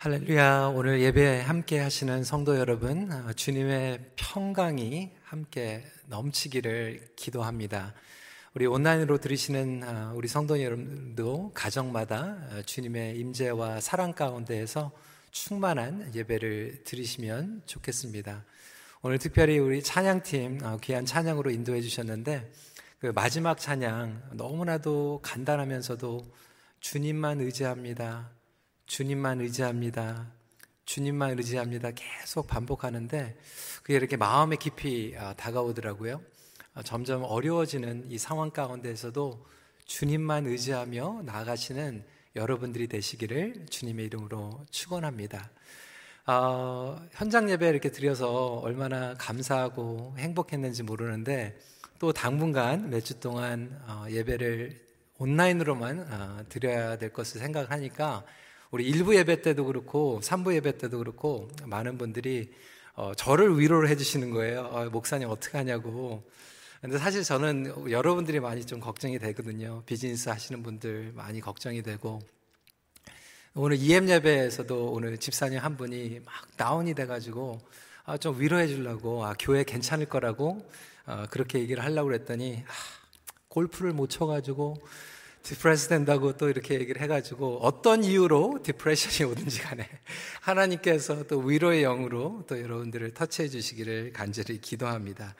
할렐루야. 오늘 예배 함께 하시는 성도 여러분, 아, 주님의 평강이 함께 넘치기를 기도합니다. 우리 온라인으로 들으시는 아, 우리 성도 여러분도 가정마다 아, 주님의 임재와 사랑 가운데에서 충만한 예배를 드리시면 좋겠습니다. 오늘 특별히 우리 찬양팀 귀한 찬양으로 인도해 주셨는데 그 마지막 찬양 너무나도 간단하면서도 주님만 의지합니다. 주님만 의지합니다. 주님만 의지합니다. 계속 반복하는데 그게 이렇게 마음에 깊이 아, 다가오더라고요. 아, 점점 어려워지는 이 상황 가운데서도 주님만 의지하며 나아가시는 여러분들이 되시기를 주님의 이름으로 축원합니다. 어, 현장 예배 이렇게 드려서 얼마나 감사하고 행복했는지 모르는데 또 당분간 몇 주 동안 어, 예배를 온라인으로만 어, 드려야 될 것을 생각하니까 우리 일부 예배 때도 그렇고 3부 예배 때도 그렇고 많은 분들이 어, 저를 위로를 해주시는 거예요. 어, 목사님 어떻게 하냐고. 근데 사실 저는 여러분들이 많이 좀 걱정이 되거든요. 비즈니스 하시는 분들 많이 걱정이 되고. 오늘 EM 예배에서도 오늘 집사님 한 분이 막 다운이 돼가지고 아, 좀 위로해 주려고 아, 교회 괜찮을 거라고 아, 그렇게 얘기를 하려고 그랬더니 아, 골프를 못 쳐가지고 depress 된다고 또 이렇게 얘기를 해가지고 어떤 이유로 depression이 오든지 간에 하나님께서 또 위로의 영으로 또 여러분들을 터치해 주시기를 간절히 기도합니다.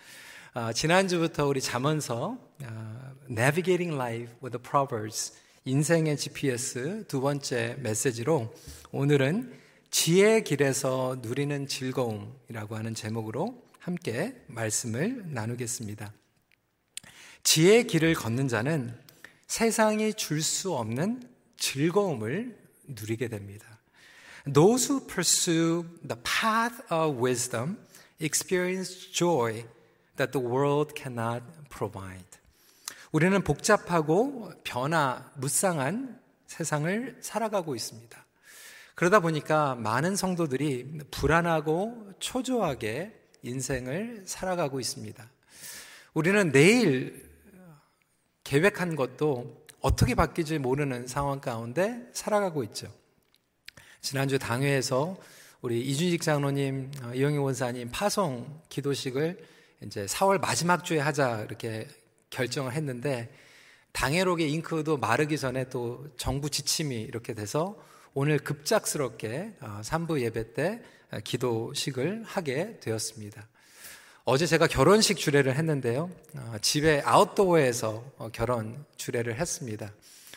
아, 지난주부터 우리 잠언서 아, Navigating Life with the Proverbs 인생의 GPS 두 번째 메시지로 오늘은 지혜의 길에서 누리는 즐거움이라고 하는 제목으로 함께 말씀을 나누겠습니다. 지혜의 길을 걷는 자는 세상이 줄 수 없는 즐거움을 누리게 됩니다. Those who pursue the path of wisdom experience joy that the world cannot provide. 우리는 복잡하고 변화, 무쌍한 세상을 살아가고 있습니다. 그러다 보니까 많은 성도들이 불안하고 초조하게 인생을 살아가고 있습니다. 우리는 내일 계획한 것도 어떻게 바뀔지 모르는 상황 가운데 살아가고 있죠. 지난주 당회에서 우리 이준식 장로님, 어, 이영희 원사님 파송 기도식을 이제 4월 마지막 주에 하자 이렇게 결정을 했는데 당회록의 잉크도 마르기 전에 또 정부 지침이 이렇게 돼서 오늘 급작스럽게 3부 어, 예배 때 어, 기도식을 하게 되었습니다. 어제 제가 결혼식 주례를 했는데요. 어, 집에 아웃도어에서 어, 결혼 주례를 했습니다.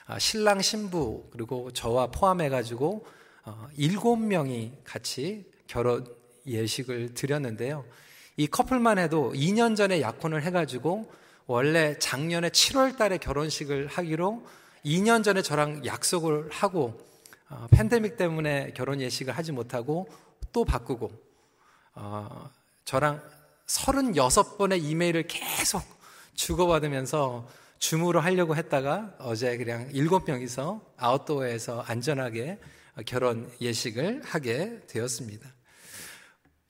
아, 신랑 신부 그리고 저와 포함해가지고 어, 일곱 명이 같이 결혼 예식을 드렸는데요. 이 커플만 해도 2년 전에 약혼을 해가지고 원래 작년에 7월 달에 결혼식을 하기로 2년 전에 저랑 약속을 하고 팬데믹 때문에 결혼 예식을 하지 못하고 또 바꾸고 저랑 36번의 이메일을 계속 주고받으면서 줌으로 하려고 했다가 어제 그냥 7명이서 아웃도어에서 안전하게 결혼 예식을 하게 되었습니다.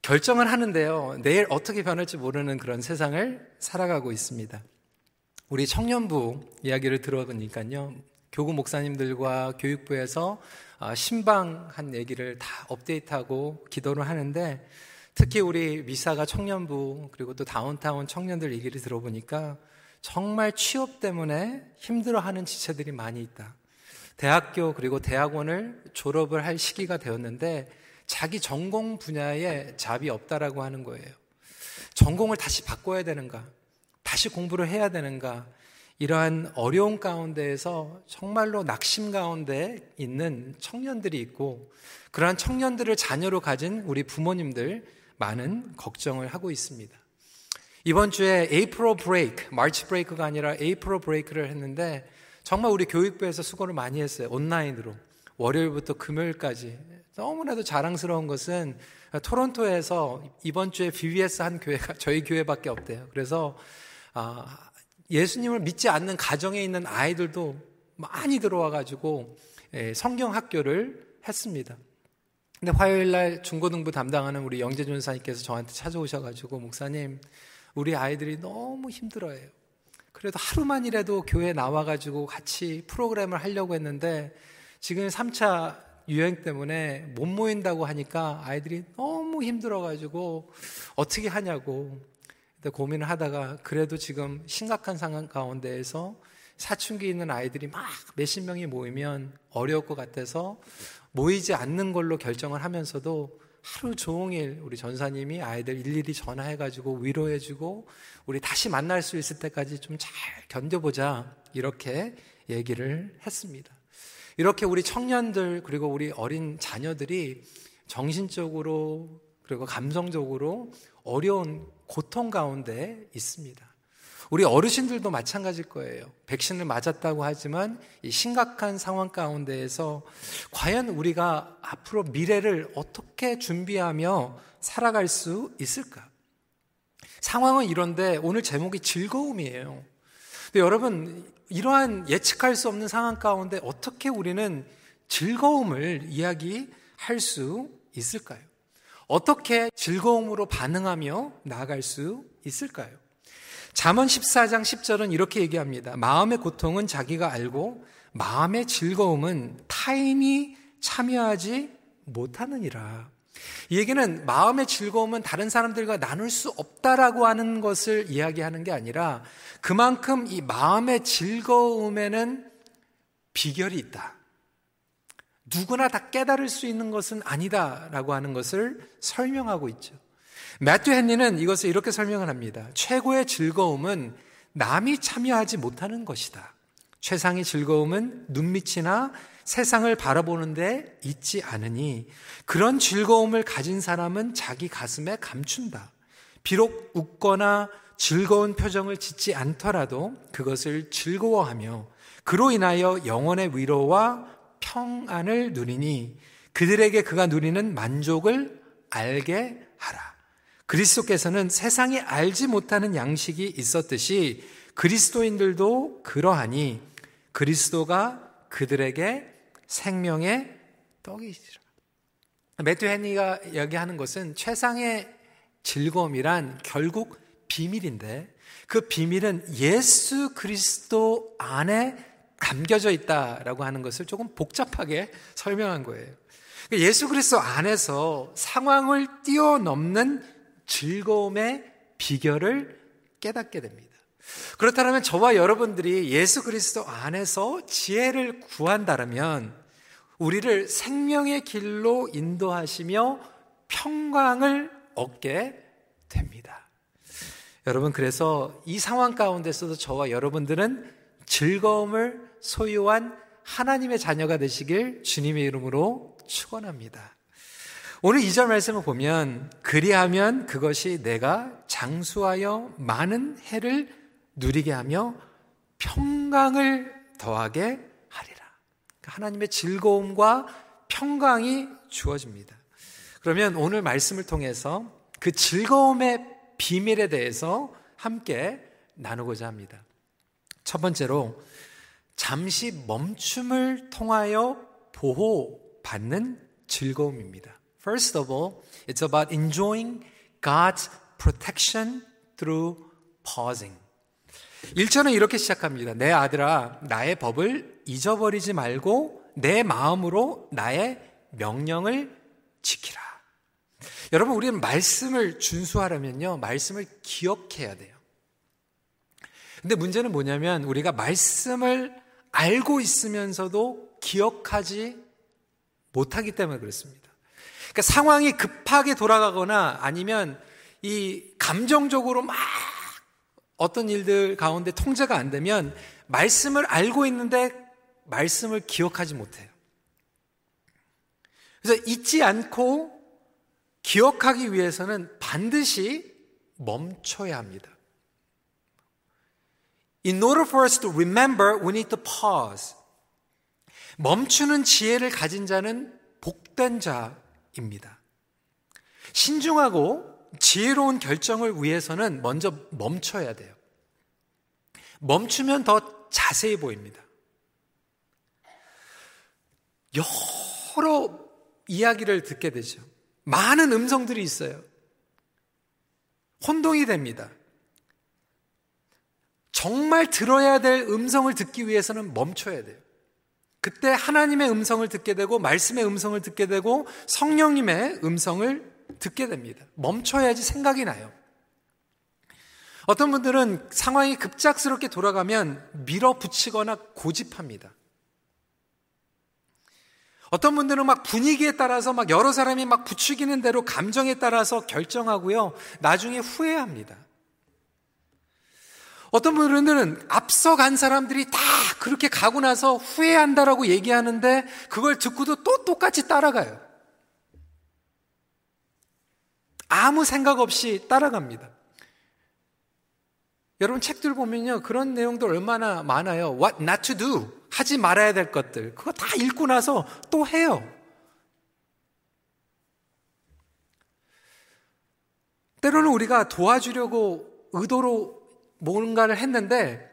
결정을 하는데요. 내일 어떻게 변할지 모르는 그런 세상을 살아가고 있습니다. 우리 청년부 이야기를 들어보니까요. 교구 목사님들과 교육부에서 아, 신방한 얘기를 다 업데이트하고 기도를 하는데 특히 우리 미사가 청년부 그리고 또 다운타운 청년들 얘기를 들어보니까 정말 취업 때문에 힘들어하는 지체들이 많이 있다. 대학교 그리고 대학원을 졸업을 할 시기가 되었는데 자기 전공 분야에 잡이 없다라고 하는 거예요. 전공을 다시 바꿔야 되는가? 다시 공부를 해야 되는가? 이러한 어려운 가운데에서 정말로 낙심 가운데 있는 청년들이 있고 그러한 청년들을 자녀로 가진 우리 부모님들 많은 걱정을 하고 있습니다. 이번 주에 에이프로 브레이크, 마치 브레이크가 아니라 에이프로 브레이크를 했는데 정말 우리 교육부에서 수고를 많이 했어요. 온라인으로. 월요일부터 금요일까지. 너무나도 자랑스러운 것은 토론토에서 이번 주에 BBS 한 교회가 저희 교회밖에 없대요. 그래서 아, 예수님을 믿지 않는 가정에 있는 아이들도 많이 들어와 가지고 예, 성경 학교를 했습니다. 근데 화요일 날 중고등부 담당하는 우리 영재준 사님께서 저한테 찾아오셔가지고 목사님 우리 아이들이 너무 힘들어해요. 그래도 하루만이라도 교회 나와가지고 같이 프로그램을 하려고 했는데 지금 3차 유행 때문에 못 모인다고 하니까 아이들이 너무 힘들어가지고 어떻게 하냐고 고민을 하다가 그래도 지금 심각한 상황 가운데에서 사춘기 있는 아이들이 막 몇십 명이 모이면 어려울 것 같아서 모이지 않는 걸로 결정을 하면서도 하루 종일 우리 전사님이 아이들 일일이 전화해가지고 위로해주고 우리 다시 만날 수 있을 때까지 좀 잘 견뎌보자 이렇게 얘기를 했습니다. 이렇게 우리 청년들 그리고 우리 어린 자녀들이 정신적으로 그리고 감성적으로 어려운 고통 가운데 있습니다. 우리 어르신들도 마찬가지일 거예요. 백신을 맞았다고 하지만 이 심각한 상황 가운데에서 과연 우리가 앞으로 미래를 어떻게 준비하며 살아갈 수 있을까? 상황은 이런데 오늘 제목이 즐거움이에요. 근데 여러분, 이러한 예측할 수 없는 상황 가운데 어떻게 우리는 즐거움을 이야기할 수 있을까요? 어떻게 즐거움으로 반응하며 나아갈 수 있을까요? 잠언 14장 10절은 이렇게 얘기합니다. 마음의 고통은 자기가 알고 마음의 즐거움은 타인이 참여하지 못하느니라. 이 얘기는 마음의 즐거움은 다른 사람들과 나눌 수 없다라고 하는 것을 이야기하는 게 아니라 그만큼 이 마음의 즐거움에는 비결이 있다. 누구나 다 깨달을 수 있는 것은 아니다라고 하는 것을 설명하고 있죠. 매튜 헨리는 이것을 이렇게 설명을 합니다. 최고의 즐거움은 남이 참여하지 못하는 것이다. 최상의 즐거움은 눈밑이나 세상을 바라보는데 있지 않으니 그런 즐거움을 가진 사람은 자기 가슴에 감춘다. 비록 웃거나 즐거운 표정을 짓지 않더라도 그것을 즐거워하며 그로 인하여 영혼의 위로와 평안을 누리니 그들에게 그가 누리는 만족을 알게 하라. 그리스도께서는 세상에 알지 못하는 양식이 있었듯이 그리스도인들도 그러하니 그리스도가 그들에게 생명의 떡이시라. 매튜 헨리가 이야기하는 것은 최상의 즐거움이란 결국 비밀인데 그 비밀은 예수 그리스도 안에 담겨져 있다라고 하는 것을 조금 복잡하게 설명한 거예요. 그러니까 예수 그리스도 안에서 상황을 뛰어넘는 즐거움의 비결을 깨닫게 됩니다. 그렇다면 저와 여러분들이 예수 그리스도 안에서 지혜를 구한다면 우리를 생명의 길로 인도하시며 평강을 얻게 됩니다. 여러분, 그래서 이 상황 가운데서도 저와 여러분들은 즐거움을 소유한 하나님의 자녀가 되시길 주님의 이름으로 축원합니다. 오늘 2절 말씀을 보면 그리하면 그것이 내가 장수하여 많은 해를 누리게 하며 평강을 더하게 그러니까 하나님의 즐거움과 평강이 주어집니다. 그러면 오늘 말씀을 통해서 그 즐거움의 비밀에 대해서 함께 나누고자 합니다. 첫 번째로 잠시 멈춤을 통하여 보호받는 즐거움입니다. First of all, it's about enjoying God's protection through pausing. 1절은 이렇게 시작합니다. 내 아들아, 나의 법을 잊어버리지 말고 내 마음으로 나의 명령을 지키라. 여러분, 우리는 말씀을 준수하려면요, 말씀을 기억해야 돼요. 근데 문제는 뭐냐면, 우리가 말씀을 알고 있으면서도 기억하지 못하기 때문에 그렇습니다. 그러니까 상황이 급하게 돌아가거나 아니면 이 감정적으로 막 어떤 일들 가운데 통제가 안 되면 말씀을 알고 있는데 말씀을 기억하지 못해요. 그래서 잊지 않고 기억하기 위해서는 반드시 멈춰야 합니다. In order for us to remember, we need to pause. 멈추는 지혜를 가진 자는 복된 자 입니다. 신중하고 지혜로운 결정을 위해서는 먼저 멈춰야 돼요. 멈추면 더 자세히 보입니다. 여러 이야기를 듣게 되죠. 많은 음성들이 있어요. 혼동이 됩니다. 정말 들어야 될 음성을 듣기 위해서는 멈춰야 돼요. 그때 하나님의 음성을 듣게 되고 말씀의 음성을 듣게 되고 성령님의 음성을 듣게 됩니다. 멈춰야지 생각이 나요. 어떤 분들은 상황이 급작스럽게 돌아가면 밀어붙이거나 고집합니다. 어떤 분들은 막 분위기에 따라서 막 여러 사람이 막 부추기는 대로 감정에 따라서 결정하고요. 나중에 후회합니다. 어떤 분들은 앞서간 사람들이 다 그렇게 가고 나서 후회한다라고 얘기하는데 그걸 듣고도 또 똑같이 따라가요. 아무 생각 없이 따라갑니다. 여러분 책들 보면요. 그런 내용도 얼마나 많아요. What not to do. 하지 말아야 될 것들. 그거 다 읽고 나서 또 해요. 때로는 우리가 도와주려고 의도로 뭔가를 했는데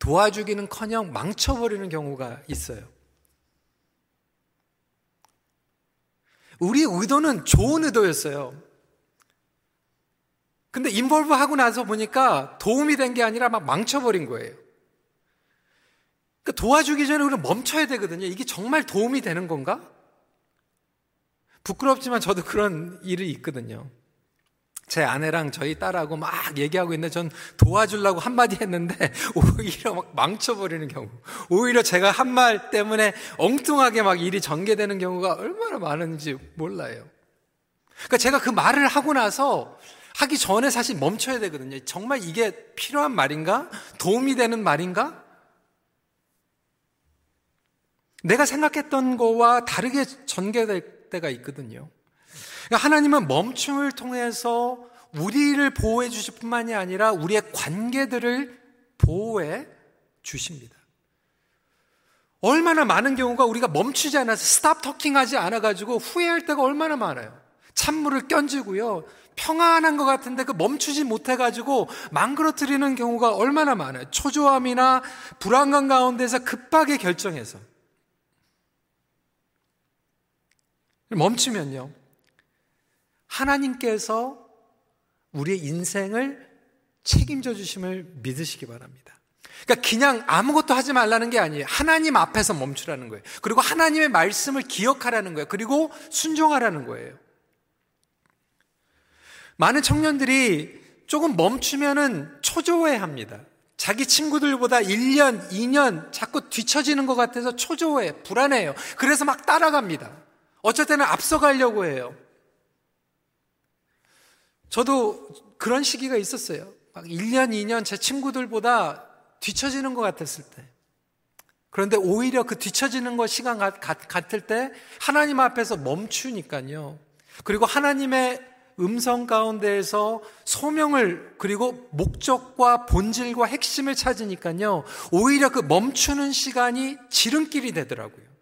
도와주기는 커녕 망쳐버리는 경우가 있어요. 우리 의도는 좋은 의도였어요. 근데 인볼브 하고 나서 보니까 도움이 된 게 아니라 막 망쳐버린 거예요. 그러니까 도와주기 전에 우리는 멈춰야 되거든요. 이게 정말 도움이 되는 건가? 부끄럽지만 저도 그런 일이 있거든요. 제 아내랑 저희 딸하고 막 얘기하고 있는데 전 도와주려고 한마디 했는데 오히려 막 망쳐버리는 경우. 오히려 제가 한 말 때문에 엉뚱하게 막 일이 전개되는 경우가 얼마나 많은지 몰라요. 그러니까 제가 그 말을 하고 나서 하기 전에 사실 멈춰야 되거든요. 정말 이게 필요한 말인가? 도움이 되는 말인가? 내가 생각했던 거와 다르게 전개될 때가 있거든요. 그러니까 하나님은 멈춤을 통해서 우리를 보호해 주실 뿐만이 아니라 우리의 관계들을 보호해 주십니다. 얼마나 많은 경우가 우리가 멈추지 않아서 스탑 터킹 하지 않아가지고 후회할 때가 얼마나 많아요. 찬물을 껴지고요. 평안한 것 같은데 그 멈추지 못해가지고 망그러뜨리는 경우가 얼마나 많아요. 초조함이나 불안감 가운데서 급하게 결정해서. 멈추면요. 하나님께서 우리의 인생을 책임져 주심을 믿으시기 바랍니다. 그러니까 그냥 아무것도 하지 말라는 게 아니에요. 하나님 앞에서 멈추라는 거예요. 그리고 하나님의 말씀을 기억하라는 거예요. 그리고 순종하라는 거예요. 많은 청년들이 조금 멈추면은 초조해 합니다. 자기 친구들보다 1년, 2년 자꾸 뒤처지는 것 같아서 초조해, 불안해요. 그래서 막 따라갑니다. 때는 앞서가려고 해요. 저도 그런 시기가 있었어요. 막 1년, 2년 제 친구들보다 뒤처지는 것 같았을 때. 그런데 오히려 그 뒤처지는 것 시간 같을 때 하나님 앞에서 멈추니까요. 그리고 하나님의 음성 가운데에서 소명을 그리고 목적과 본질과 핵심을 찾으니까요. 오히려 그 멈추는 시간이 지름길이 되더라고요.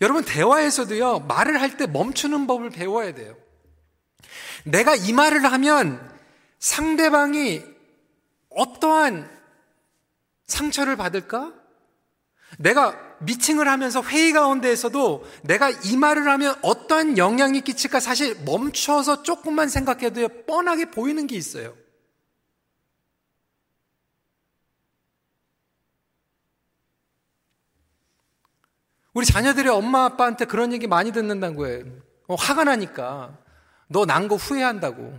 여러분 대화에서도요. 말을 할 때 멈추는 법을 배워야 돼요. 내가 이 말을 하면 상대방이 어떠한 상처를 받을까? 내가 미팅을 하면서 회의 가운데에서도 내가 이 말을 하면 어떠한 영향이 끼칠까 사실 멈춰서 조금만 생각해도 뻔하게 보이는 게 있어요. 우리 자녀들이 엄마 아빠한테 그런 얘기 많이 듣는다는 거예요. 어, 화가 나니까 너 난 거 후회한다고.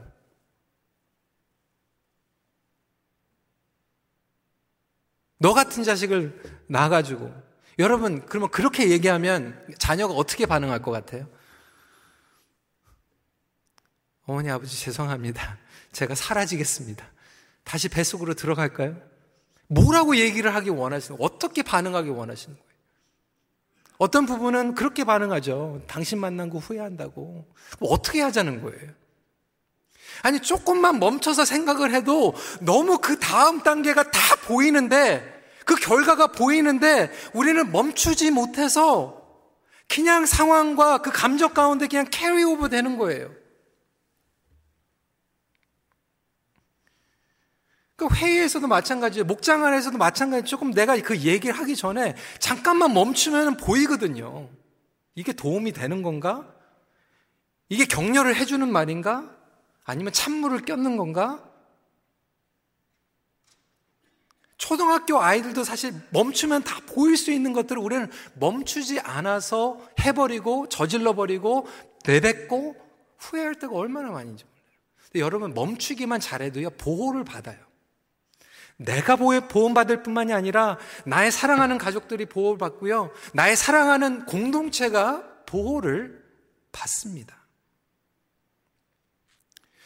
너 같은 자식을 낳아가지고 여러분, 그러면 그렇게 얘기하면 자녀가 어떻게 반응할 것 같아요? 어머니, 아버지, 죄송합니다. 제가 사라지겠습니다. 다시 뱃속으로 들어갈까요? 뭐라고 얘기를 하기 원하시는, 어떻게 반응하기 원하시는 거예요? 어떤 부분은 그렇게 반응하죠. 당신 만난 거 후회한다고. 어떻게 하자는 거예요? 아니, 조금만 멈춰서 생각을 해도 너무 그 다음 단계가 다 보이는데 그 결과가 보이는데 우리는 멈추지 못해서 그냥 상황과 그 감정 가운데 그냥 carry over 되는 거예요. 그 회의에서도 마찬가지예요. 목장 안에서도 마찬가지. 조금 내가 그 얘기를 하기 전에 잠깐만 멈추면 보이거든요. 이게 도움이 되는 건가? 이게 격려를 해주는 말인가? 아니면 찬물을 꼈는 건가? 초등학교 아이들도 사실 멈추면 다 보일 수 있는 것들을 우리는 멈추지 않아서 해버리고 저질러버리고 내뱉고 후회할 때가 얼마나 많은지 몰라요. 여러분 멈추기만 잘해도요 보호를 받아요. 내가 보호받을 뿐만이 아니라 나의 사랑하는 가족들이 보호를 받고요. 나의 사랑하는 공동체가 보호를 받습니다.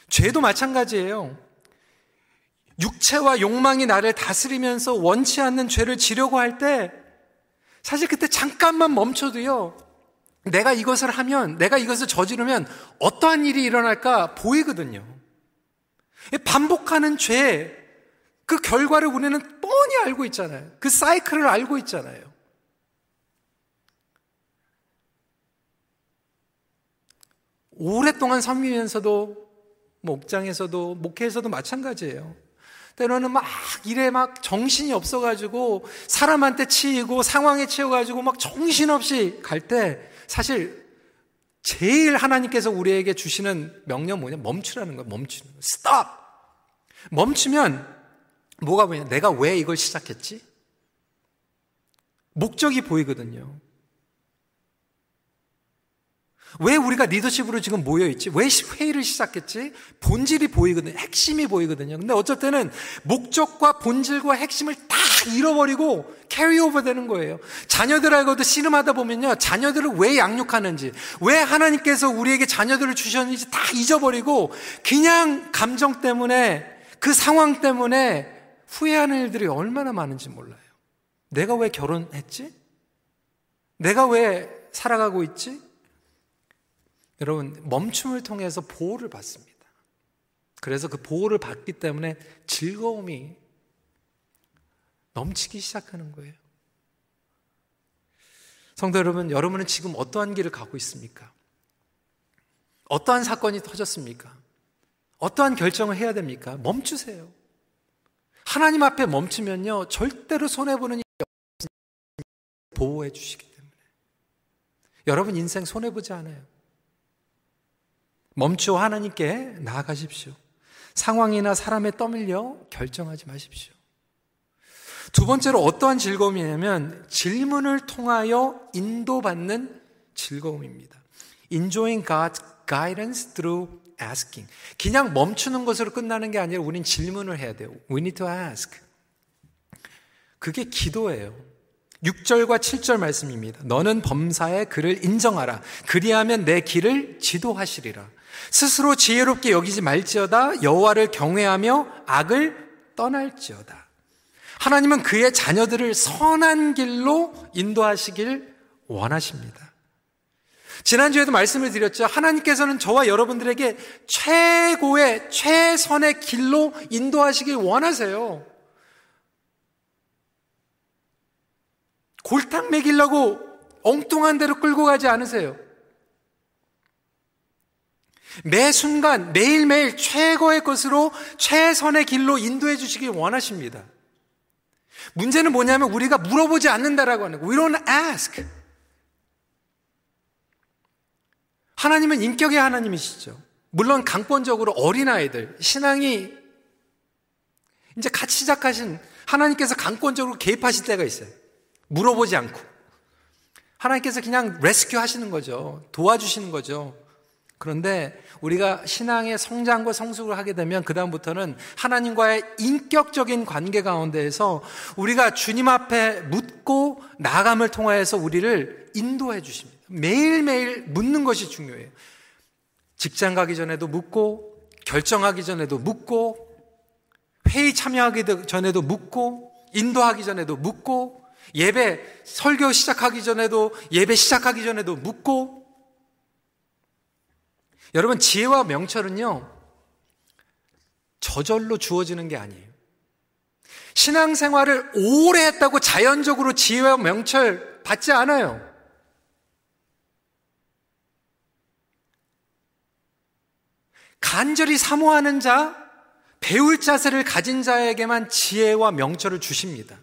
죄도 마찬가지예요. 육체와 욕망이 나를 다스리면서 원치 않는 죄를 지려고 할 때 사실 그때 잠깐만 멈춰도요. 내가 이것을 하면, 내가 이것을 저지르면 어떠한 일이 일어날까 보이거든요. 반복하는 죄, 그 결과를 우리는 뻔히 알고 있잖아요. 그 사이클을 알고 있잖아요. 오랫동안 섬기면서도 목장에서도 목회에서도 마찬가지예요. 때로는 막 일에 막 정신이 없어가지고 사람한테 치이고 상황에 치여가지고 막 정신없이 갈 때 사실 제일 하나님께서 우리에게 주시는 명령 뭐냐? 멈추라는 거예요. 멈추는 거. 스톱! 멈추면 뭐가 보이냐? 내가 왜 이걸 시작했지? 목적이 보이거든요. 왜 우리가 리더십으로 지금 모여있지? 왜 회의를 시작했지? 본질이 보이거든요. 핵심이 보이거든요. 근데 어쩔 때는 목적과 본질과 핵심을 다 잃어버리고 carry over 되는 거예요. 자녀들하고도 씨름하다 보면요. 자녀들을 왜 양육하는지, 왜 하나님께서 우리에게 자녀들을 주셨는지 다 잊어버리고 그냥 감정 때문에 그 상황 때문에 후회하는 일들이 얼마나 많은지 몰라요. 내가 왜 결혼했지? 내가 왜 살아가고 있지? 여러분, 멈춤을 통해서 보호를 받습니다. 그래서 그 보호를 받기 때문에 즐거움이 넘치기 시작하는 거예요. 성도 여러분, 여러분은 지금 어떠한 길을 가고 있습니까? 어떠한 사건이 터졌습니까? 어떠한 결정을 해야 됩니까? 멈추세요. 하나님 앞에 멈추면요, 절대로 손해보는 일이. 보호해 주시기 때문에. 여러분 인생 손해보지 않아요. 멈추어 하나님께 나아가십시오. 상황이나 사람에 떠밀려 결정하지 마십시오. 두 번째로 어떠한 즐거움이냐면 질문을 통하여 인도받는 즐거움입니다. Enjoying God's guidance through asking. 그냥 멈추는 것으로 끝나는 게 아니라 우린 질문을 해야 돼요. We need to ask. 그게 기도예요. 6절과 7절 말씀입니다. 너는 범사의 그를 인정하라. 그리하면 내 길을 지도하시리라. 스스로 지혜롭게 여기지 말지어다 여호와를 경외하며 악을 떠날지어다. 하나님은 그의 자녀들을 선한 길로 인도하시길 원하십니다. 지난주에도 말씀을 드렸죠. 하나님께서는 저와 여러분들에게 최고의, 최선의 길로 인도하시길 원하세요. 골탕 먹이려고 엉뚱한 대로 끌고 가지 않으세요. 매 순간, 매일매일 최고의 것으로 최선의 길로 인도해 주시길 원하십니다. 문제는 뭐냐면 우리가 물어보지 않는다라고 하는 거. We don't ask. 하나님은 인격의 하나님이시죠. 물론 강권적으로 어린아이들, 신앙이 이제 같이 시작하신 하나님께서 강권적으로 개입하실 때가 있어요. 물어보지 않고. 하나님께서 그냥 레스큐 하시는 거죠. 도와주시는 거죠. 그런데 우리가 신앙의 성장과 성숙을 하게 되면 그다음부터는 하나님과의 인격적인 관계 가운데에서 우리가 주님 앞에 묻고 나감을 통하여서 우리를 인도해 주십니다. 매일매일 묻는 것이 중요해요. 직장 가기 전에도 묻고, 결정하기 전에도 묻고, 회의 참여하기 전에도 묻고, 인도하기 전에도 묻고, 예배 설교 시작하기 전에도 예배 시작하기 전에도 묻고 여러분, 지혜와 명철은요, 저절로 주어지는 게 아니에요. 신앙생활을 오래 했다고 자연적으로 지혜와 명철 받지 않아요. 간절히 사모하는 자, 배울 자세를 가진 자에게만 지혜와 명철을 주십니다.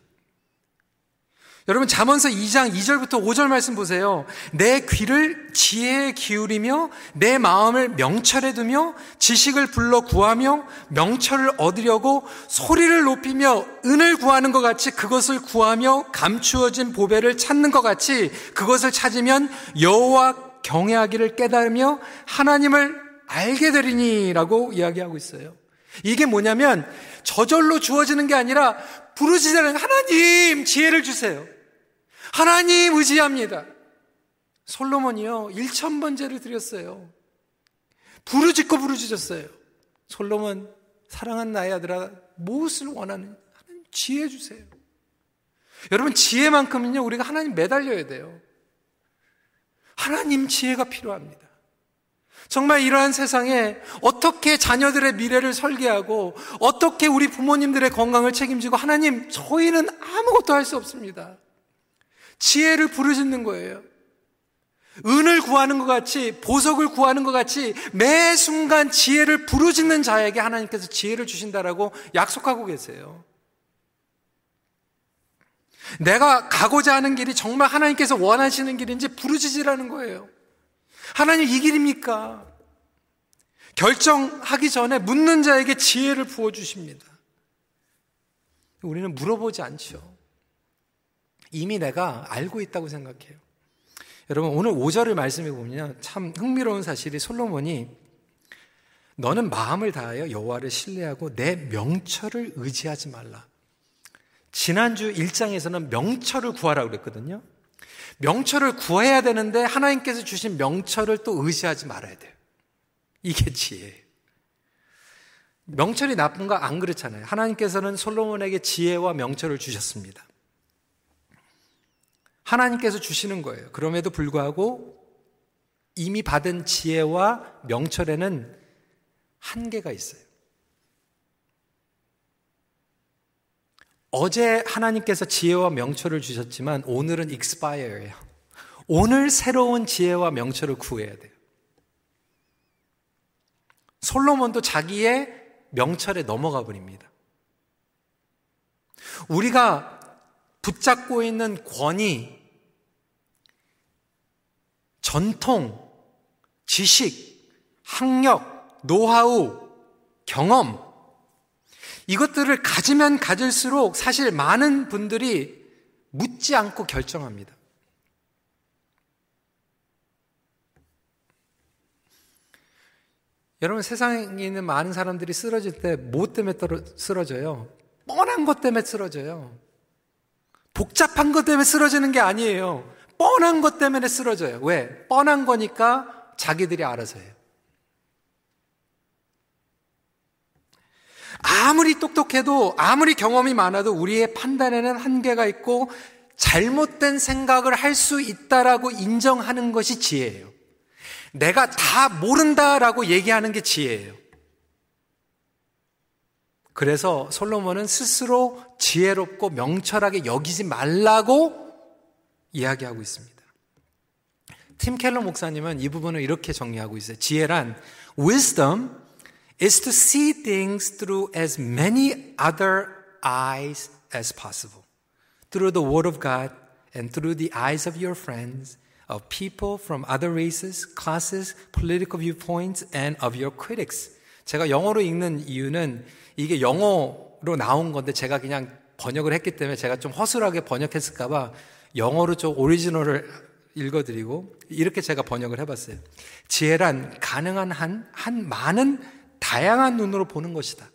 여러분 잠언서 2장 2절부터 5절 말씀 보세요. 내 귀를 지혜에 기울이며 내 마음을 명철에 두며 지식을 불러 구하며 명철을 얻으려고 소리를 높이며 은을 구하는 것 같이 그것을 구하며 감추어진 보배를 찾는 것 같이 그것을 찾으면 여호와 경외하기를 깨달으며 하나님을 알게 되리니라고 이야기하고 있어요. 이게 뭐냐면 저절로 주어지는 게 아니라 부르짖는 하나님 지혜를 주세요. 하나님 의지합니다. 솔로몬이요 1천 번제를 드렸어요. 부르짖고 부르짖었어요. 솔로몬 사랑한 나의 아들아 무엇을 원하는 하나님 지혜 주세요. 여러분 지혜만큼은요 우리가 하나님 매달려야 돼요. 하나님 지혜가 필요합니다. 정말 이러한 세상에 어떻게 자녀들의 미래를 설계하고 어떻게 우리 부모님들의 건강을 책임지고 하나님 저희는 아무것도 할 수 없습니다. 지혜를 부르짖는 거예요. 은을 구하는 것 같이 보석을 구하는 것 같이 매 순간 지혜를 부르짖는 자에게 하나님께서 지혜를 주신다라고 약속하고 계세요. 내가 가고자 하는 길이 정말 하나님께서 원하시는 길인지 부르짖으라는 거예요. 하나님 이 길입니까? 결정하기 전에 묻는 자에게 지혜를 부어주십니다. 우리는 물어보지 않죠. 이미 내가 알고 있다고 생각해요. 여러분, 오늘 5절을 말씀해 보면 참 흥미로운 사실이 솔로몬이 너는 마음을 다하여 여호와를 신뢰하고 내 명철을 의지하지 말라. 지난주 1장에서는 명철을 구하라 그랬거든요. 명철을 구해야 되는데 하나님께서 주신 명철을 또 의지하지 말아야 돼요. 이게 지혜예요. 명철이 나쁜가 안 그렇잖아요. 하나님께서는 솔로몬에게 지혜와 명철을 주셨습니다. 하나님께서 주시는 거예요. 그럼에도 불구하고 이미 받은 지혜와 명철에는 한계가 있어요. 어제 하나님께서 지혜와 명철을 주셨지만 오늘은 expire예요. 오늘 새로운 지혜와 명철을 구해야 돼요. 솔로몬도 자기의 명철에 넘어가 버립니다. 우리가 붙잡고 있는 권위, 전통, 지식, 학력, 노하우, 경험, 이것들을 가지면 가질수록 사실 많은 분들이 묻지 않고 결정합니다. 여러분 세상에 있는 많은 사람들이 쓰러질 때 뭐 때문에 쓰러져요? 뻔한 것 때문에 쓰러져요. 복잡한 것 때문에 쓰러지는 게 아니에요. 뻔한 것 때문에 쓰러져요. 왜? 뻔한 거니까 자기들이 알아서 해요. 아무리 똑똑해도 아무리 경험이 많아도 우리의 판단에는 한계가 있고 잘못된 생각을 할 수 있다라고 인정하는 것이 지혜예요. 내가 다 모른다라고 얘기하는 게 지혜예요. 그래서 솔로몬은 스스로 지혜롭고 명철하게 여기지 말라고 이야기하고 있습니다. 팀 켈러 목사님은 이 부분을 이렇게 정리하고 있어요. 지혜란 wisdom is to see things through as many other eyes as possible. Through the word of God and through the eyes of your friends, of people from other races, classes, political viewpoints and of your critics. 제가 영어로 읽는 이유는 이게 영어로 나온 건데 제가 그냥 번역을 했기 때문에 제가 좀 허술하게 번역했을까봐 영어로 좀 오리지널을 읽어드리고 이렇게 제가 번역을 해봤어요. 지혜란 가능한 한, 한 많은 다양한 눈으로 보는 것이다.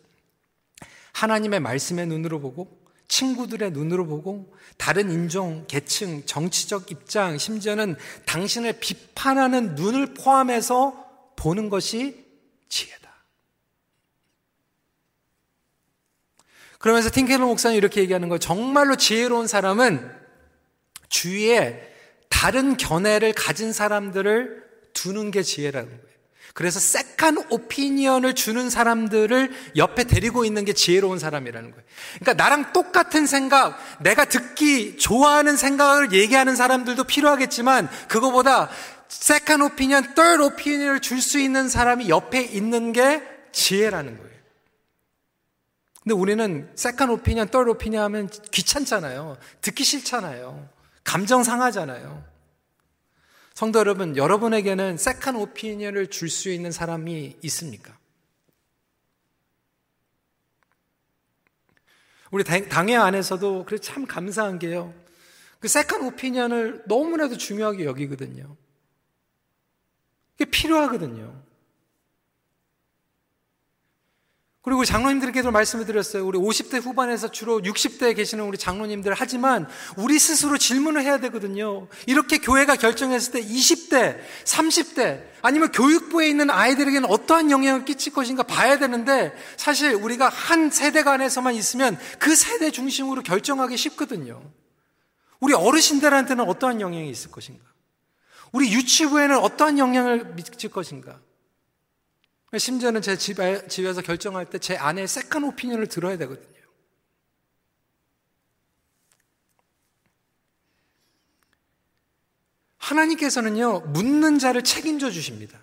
하나님의 말씀의 눈으로 보고 친구들의 눈으로 보고 다른 인종, 계층, 정치적 입장, 심지어는 당신을 비판하는 눈을 포함해서 보는 것이 지혜다. 그러면서 틴켈러 목사님 이렇게 얘기하는 거예요. 정말로 지혜로운 사람은 주위에 다른 견해를 가진 사람들을 두는 게 지혜라는 거예요. 그래서 second opinion을 주는 사람들을 옆에 데리고 있는 게 지혜로운 사람이라는 거예요. 그러니까 나랑 똑같은 생각, 내가 듣기 좋아하는 생각을 얘기하는 사람들도 필요하겠지만 그거보다 second opinion, third opinion을 줄 수 있는 사람이 옆에 있는 게 지혜라는 거예요. 근데 우리는 second opinion, third opinion 하면 귀찮잖아요. 듣기 싫잖아요. 감정 상하잖아요. 성도 여러분, 여러분에게는 second opinion을 줄 수 있는 사람이 있습니까? 우리 당회 안에서도 그래 참 감사한 게요. 그 second opinion을 너무나도 중요하게 여기거든요. 그게 필요하거든요. 그리고 장로님들께도 말씀을 드렸어요. 우리 50대 후반에서 주로 60대에 계시는 우리 장로님들 하지만 우리 스스로 질문을 해야 되거든요. 이렇게 교회가 결정했을 때 20대, 30대 아니면 교육부에 있는 아이들에게는 어떠한 영향을 끼칠 것인가 봐야 되는데 사실 우리가 한 세대가 안에서만 있으면 그 세대 중심으로 결정하기 쉽거든요. 우리 어르신들한테는 어떠한 영향이 있을 것인가? 우리 유치부에는 어떠한 영향을 미칠 것인가? 심지어는 제 집에, 집에서 결정할 때 제 아내의 second opinion을 들어야 되거든요. 하나님께서는요, 묻는 자를 책임져 주십니다.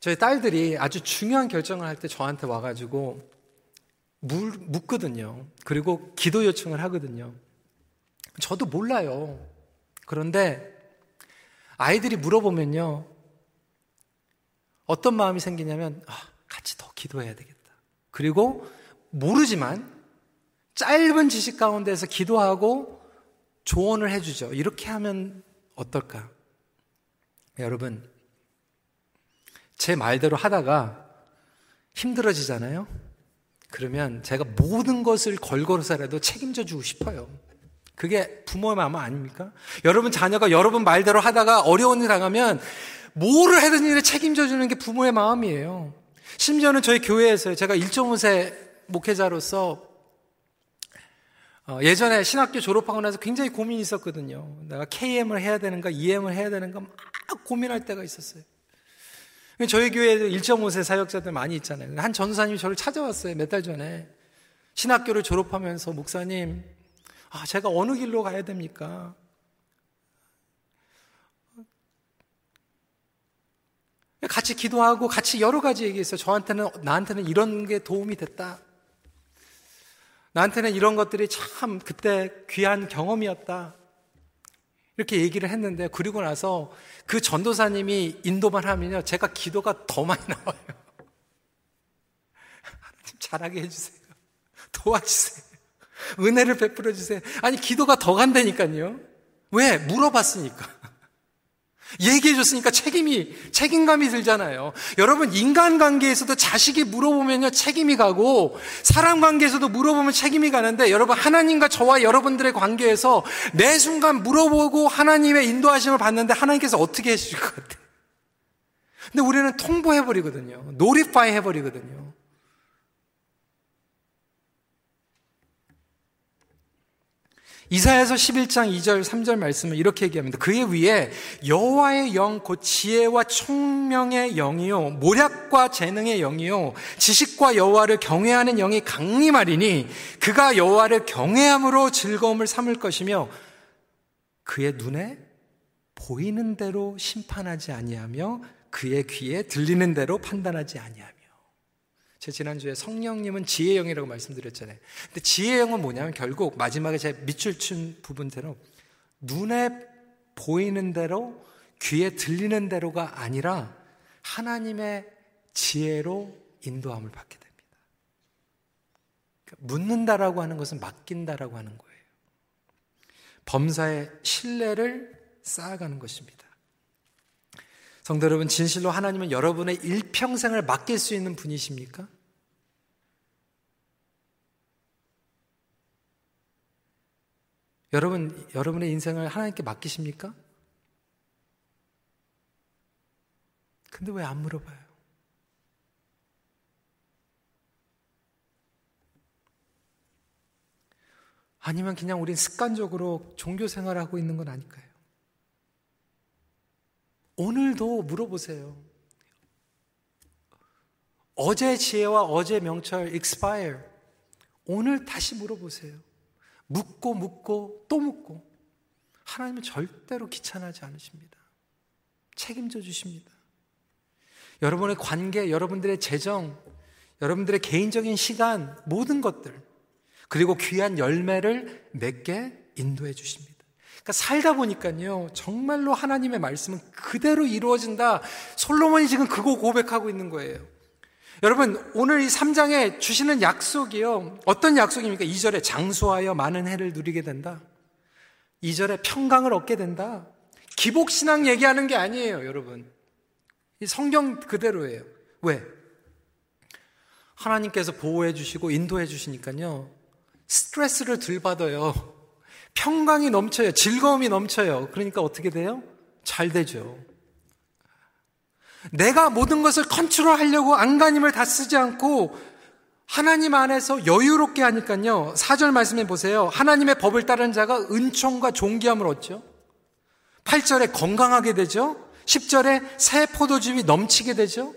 저희 딸들이 아주 중요한 결정을 할 때 저한테 와가지고 묻거든요. 그리고 기도 요청을 하거든요. 저도 몰라요. 그런데 아이들이 물어보면요. 어떤 마음이 생기냐면, 아, 같이 더 기도해야 되겠다. 그리고 모르지만 짧은 지식 가운데서 기도하고 조언을 해주죠. 이렇게 하면 어떨까? 여러분, 제 말대로 하다가 힘들어지잖아요? 그러면 제가 모든 것을 걸걸어서라도 책임져 주고 싶어요. 그게 부모의 마음 아닙니까? 여러분 자녀가 여러분 말대로 하다가 어려운 일 당하면 뭐를 하든 일에 책임져 주는 게 부모의 마음이에요. 심지어는 저희 교회에서 제가 1.5세 목회자로서 어, 예전에 신학교 졸업하고 나서 굉장히 고민이 있었거든요. 내가 KM을 해야 되는가, EM을 해야 되는가 막 고민할 때가 있었어요. 저희 교회에도 1.5세 사역자들 많이 있잖아요. 한 전사님이 저를 찾아왔어요. 몇 달 전에. 신학교를 졸업하면서 목사님, 아, 제가 어느 길로 가야 됩니까? 같이 기도하고 같이 여러 가지 얘기했어요. 저한테는, 나한테는 이런 게 도움이 됐다. 나한테는 이런 것들이 참 그때 귀한 경험이었다. 이렇게 얘기를 했는데, 그리고 나서 그 전도사님이 인도만 하면요. 제가 기도가 더 많이 나와요. 하나님 잘하게 해주세요. 도와주세요. 은혜를 베풀어 주세요. 아니, 기도가 더 간다니까요. 왜? 물어봤으니까. 얘기해 줬으니까 책임이, 책임감이 들잖아요. 여러분, 인간 관계에서도 자식이 물어보면요, 책임이 가고, 사람 관계에서도 물어보면 책임이 가는데, 여러분, 하나님과 저와 여러분들의 관계에서 매 순간 물어보고 하나님의 인도하심을 받는데, 하나님께서 어떻게 해주실 것 같아요? 근데 우리는 통보해버리거든요. 노리파이 해버리거든요. 이사야서 11장 2절 3절 말씀을 이렇게 얘기합니다. 그의 위에 여호와의 영 곧 지혜와 총명의 영이요 모략과 재능의 영이요 지식과 여호와를 경외하는 영이 강림하리니 그가 여호와를 경외함으로 즐거움을 삼을 것이며 그의 눈에 보이는 대로 심판하지 아니하며 그의 귀에 들리는 대로 판단하지 아니하며 제 지난주에 성령님은 지혜영이라고 말씀드렸잖아요. 근데 지혜영은 뭐냐면 결국 마지막에 제 밑줄 친 부분대로 눈에 보이는 대로 귀에 들리는 대로가 아니라 하나님의 지혜로 인도함을 받게 됩니다. 그러니까 묻는다라고 하는 것은 맡긴다라고 하는 거예요. 범사의 신뢰를 쌓아가는 것입니다. 성도 여러분, 진실로 하나님은 여러분의 일평생을 맡길 수 있는 분이십니까? 여러분, 여러분의 인생을 하나님께 맡기십니까? 근데 왜 안 물어봐요? 아니면 그냥 우린 습관적으로 종교 생활하고 있는 건 아닐까요? 오늘도 물어보세요. 어제 지혜와 어제 명철 expire. 오늘 다시 물어보세요. 묻고 묻고 또 묻고 하나님은 절대로 귀찮아하지 않으십니다. 책임져 주십니다. 여러분의 관계, 여러분들의 재정, 여러분들의 개인적인 시간, 모든 것들, 그리고 귀한 열매를 맺게 인도해 주십니다. 그러니까 살다 보니까요, 정말로 하나님의 말씀은 그대로 이루어진다. 솔로몬이 지금 그거 고백하고 있는 거예요. 여러분, 오늘 이 3장에 주시는 약속이요. 어떤 약속입니까? 2절에 장수하여 많은 해를 누리게 된다. 2절에 평강을 얻게 된다. 기복신앙 얘기하는 게 아니에요, 여러분. 이 성경 그대로예요. 왜? 하나님께서 보호해 주시고 인도해 주시니까요. 스트레스를 덜 받아요. 평강이 넘쳐요. 즐거움이 넘쳐요. 그러니까 어떻게 돼요? 잘 되죠. 내가 모든 것을 컨트롤 하려고 안간힘을 다 쓰지 않고 하나님 안에서 여유롭게 하니까요. 4절 말씀해 보세요. 하나님의 법을 따르는 자가 은총과 존귀함을 얻죠. 8절에 건강하게 되죠. 10절에 새 포도즙이 넘치게 되죠.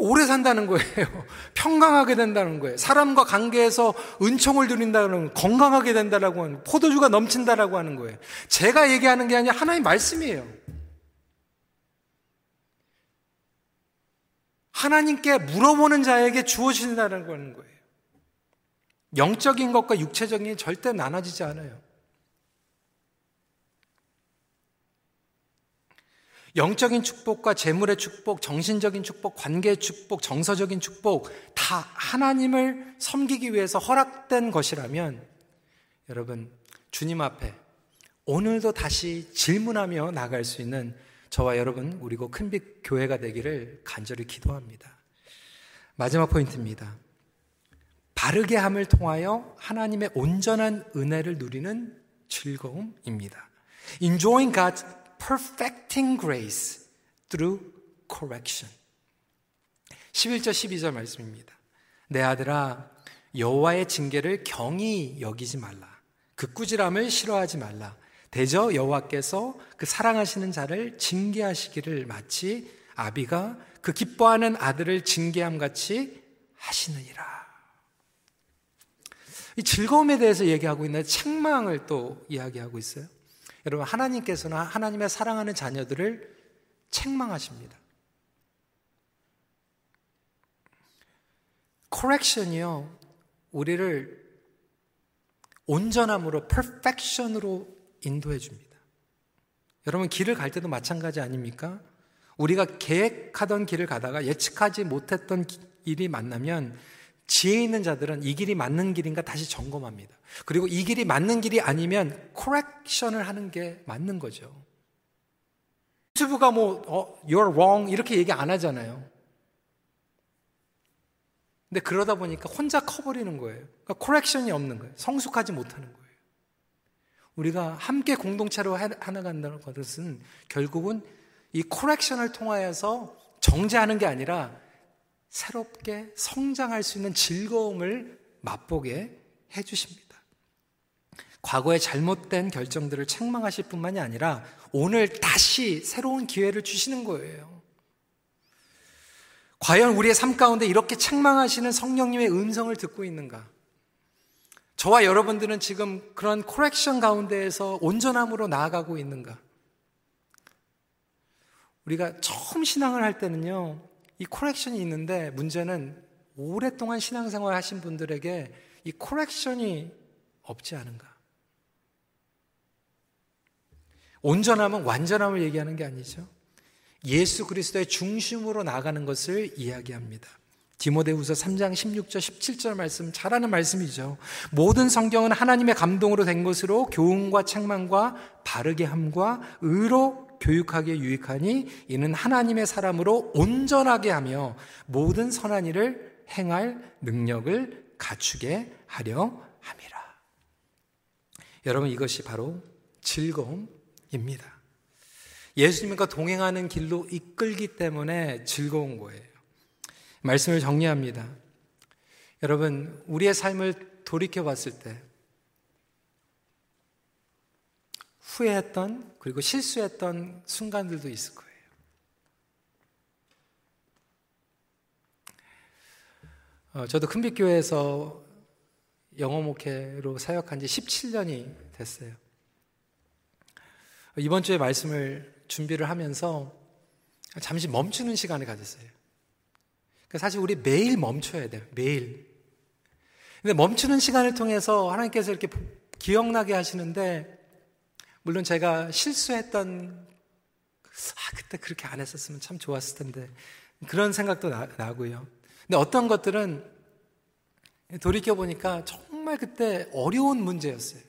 오래 산다는 거예요. 평강하게 된다는 거예요. 사람과 관계에서 은총을 누린다는 건강하게 된다라고 하는 포도주가 넘친다라고 하는 거예요. 제가 얘기하는 게 아니라 하나님 말씀이에요. 하나님께 물어보는 자에게 주어진다는 거예요. 영적인 것과 육체적인 게 절대 나눠지지 않아요. 영적인 축복과 재물의 축복, 정신적인 축복, 관계의 축복, 정서적인 축복 다 하나님을 섬기기 위해서 허락된 것이라면 여러분 주님 앞에 오늘도 다시 질문하며 나갈 수 있는 저와 여러분 우리고 큰빛 교회가 되기를 간절히 기도합니다. 마지막 포인트입니다. 바르게 함을 통하여 하나님의 온전한 은혜를 누리는 즐거움입니다. Enjoying God's perfecting grace through correction. 11절 12절 말씀입니다. 내 아들아 여호와의 징계를 경히 여기지 말라. 그 꾸지람을 싫어하지 말라. 대저 여호와께서 그 사랑하시는 자를 징계하시기를 마치 아비가 그 기뻐하는 아들을 징계함 같이 하시느니라. 이 즐거움에 대해서 얘기하고 있는 책망을 또 이야기하고 있어요. 여러분, 하나님께서는 하나님의 사랑하는 자녀들을 책망하십니다. 코렉션이요, 우리를 온전함으로, 퍼펙션으로 인도해 줍니다. 여러분, 길을 갈 때도 마찬가지 아닙니까? 우리가 계획하던 길을 가다가 예측하지 못했던 일이 만나면 지혜 있는 자들은 이 길이 맞는 길인가 다시 점검합니다. 그리고 이 길이 맞는 길이 아니면 코렉션을 하는 게 맞는 거죠. 유튜브가 뭐 어, you're wrong 이렇게 얘기 안 하잖아요. 근데 그러다 보니까 혼자 커버리는 거예요. 그러니까 코렉션이 없는 거예요. 성숙하지 못하는 거예요. 우리가 함께 공동체로 하나 간다는 것은 결국은 이 코렉션을 통하여서 정죄하는 게 아니라 새롭게 성장할 수 있는 즐거움을 맛보게 해주십니다. 과거의 잘못된 결정들을 책망하실 뿐만이 아니라 오늘 다시 새로운 기회를 주시는 거예요. 과연 우리의 삶 가운데 이렇게 책망하시는 성령님의 음성을 듣고 있는가? 저와 여러분들은 지금 그런 correction 가운데에서 온전함으로 나아가고 있는가? 우리가 처음 신앙을 할 때는요, 이 correction이 있는데 문제는 오랫동안 신앙생활 하신 분들에게 이 correction이 없지 않은가. 온전함은 완전함을 얘기하는 게 아니죠. 예수 그리스도의 중심으로 나가는 것을 이야기합니다. 디모데후서 3장 16절 17절 말씀 잘 아는 말씀이죠. 모든 성경은 하나님의 감동으로 된 것으로 교훈과 책망과 바르게 함과 의로 교육하기에 유익하니 이는 하나님의 사람으로 온전하게 하며 모든 선한 일을 행할 능력을 갖추게 하려 함이라. 여러분 이것이 바로 즐거움입니다. 예수님과 동행하는 길로 이끌기 때문에 즐거운 거예요. 말씀을 정리합니다. 여러분, 우리의 삶을 돌이켜 봤을 때 후회했던 그리고 실수했던 순간들도 있을 거예요. 어, 저도 큰빛교회에서 영어 목회로 사역한 지 17년이 됐어요. 이번 주에 말씀을 준비를 하면서 잠시 멈추는 시간을 가졌어요. 그러니까 사실 우리 매일 멈춰야 돼요. 매일. 근데 멈추는 시간을 통해서 하나님께서 이렇게 기억나게 하시는데, 물론 제가 실수했던, 아, 그때 그렇게 안 했었으면 참 좋았을 텐데, 그런 생각도 나, 나고요. 근데 어떤 것들은 돌이켜 보니까 정말 그때 어려운 문제였어요.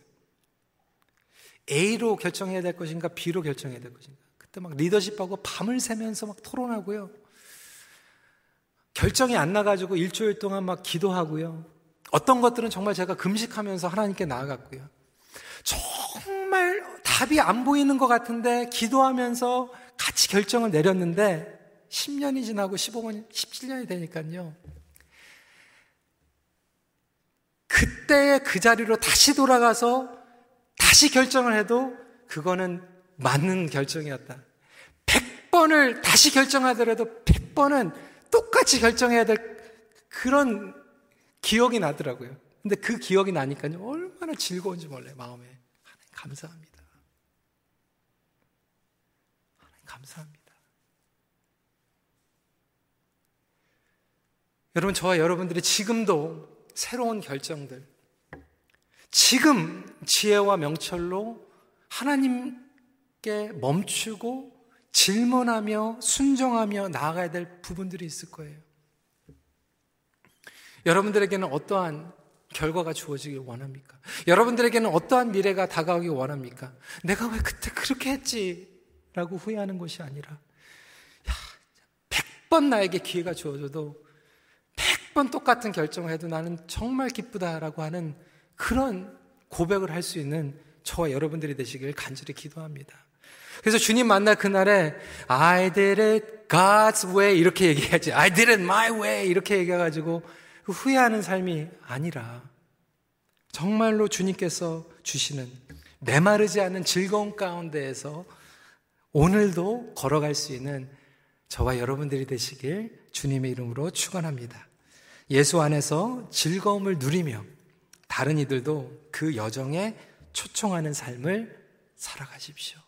A로 결정해야 될 것인가, B로 결정해야 될 것인가. 그때 막 리더십하고 밤을 새면서 막 토론하고요. 결정이 안 나가지고 일주일 동안 막 기도하고요. 어떤 것들은 정말 제가 금식하면서 하나님께 나아갔고요. 답이 안 보이는 것 같은데 기도하면서 같이 결정을 내렸는데 10년이 지나고 15년, 17년이 되니까요. 그때의 그 자리로 다시 돌아가서 다시 결정을 해도 그거는 맞는 결정이었다. 100번을 다시 결정하더라도 100번은 똑같이 결정해야 될 그런 기억이 나더라고요. 근데 그 기억이 나니까요. 얼마나 즐거운지 몰라요, 마음에. 하나님 감사합니다. 하나님 감사합니다. 여러분, 저와 여러분들이 지금도 새로운 결정들, 지금 지혜와 명철로 하나님께 멈추고 질문하며 순종하며 나아가야 될 부분들이 있을 거예요. 여러분들에게는 어떠한 결과가 주어지길 원합니까? 여러분들에게는 어떠한 미래가 다가오길 원합니까? 내가 왜 그때 그렇게 했지? 라고 후회하는 것이 아니라, 야, 100번 나에게 기회가 주어져도 100번 똑같은 결정을 해도 나는 정말 기쁘다라고 하는 그런 고백을 할 수 있는 저와 여러분들이 되시길 간절히 기도합니다. 그래서 주님 만날 그날에 I did it God's way 이렇게 얘기하지 I did it my way 이렇게 얘기해가지고 후회하는 삶이 아니라 정말로 주님께서 주시는 메마르지 않은 즐거운 가운데에서 오늘도 걸어갈 수 있는 저와 여러분들이 되시길 주님의 이름으로 축원합니다. 예수 안에서 즐거움을 누리며 다른 이들도 그 여정에 초청하는 삶을 살아가십시오.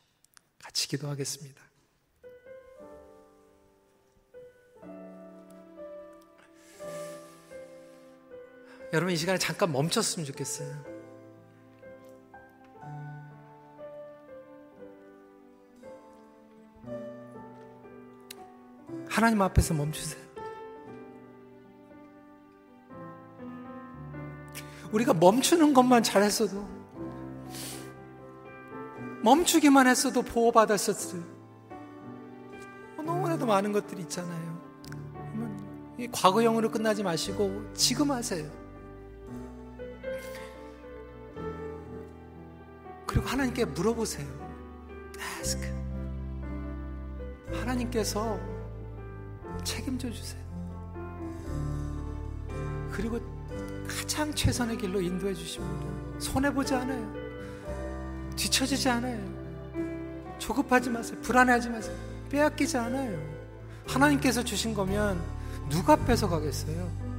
같이 기도하겠습니다. 여러분 이 시간에 잠깐 멈췄으면 좋겠어요. 하나님 앞에서 멈추세요. 우리가 멈추는 것만 잘했어도 멈추기만 했어도 보호받았었어요. 너무나도 많은 것들이 있잖아요. 이 과거형으로 끝나지 마시고 지금 하세요. 그리고 하나님께 물어보세요. Ask. 하나님께서 책임져 주세요. 그리고 가장 최선의 길로 인도해 주십니다. 손해보지 않아요. 뒤처지지 않아요. 조급하지 마세요. 불안해하지 마세요. 빼앗기지 않아요. 하나님께서 주신 거면 누가 뺏어가겠어요?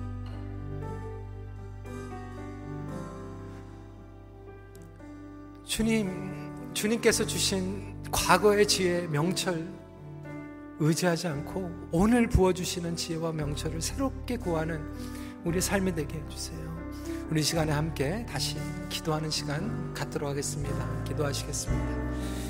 주님, 주님께서 주신 과거의 지혜, 명철 의지하지 않고 오늘 부어주시는 지혜와 명철을 새롭게 구하는 우리 삶이 되게 해주세요. 우리 시간에 함께 다시 기도하는 시간 갖도록 하겠습니다. 기도하시겠습니다.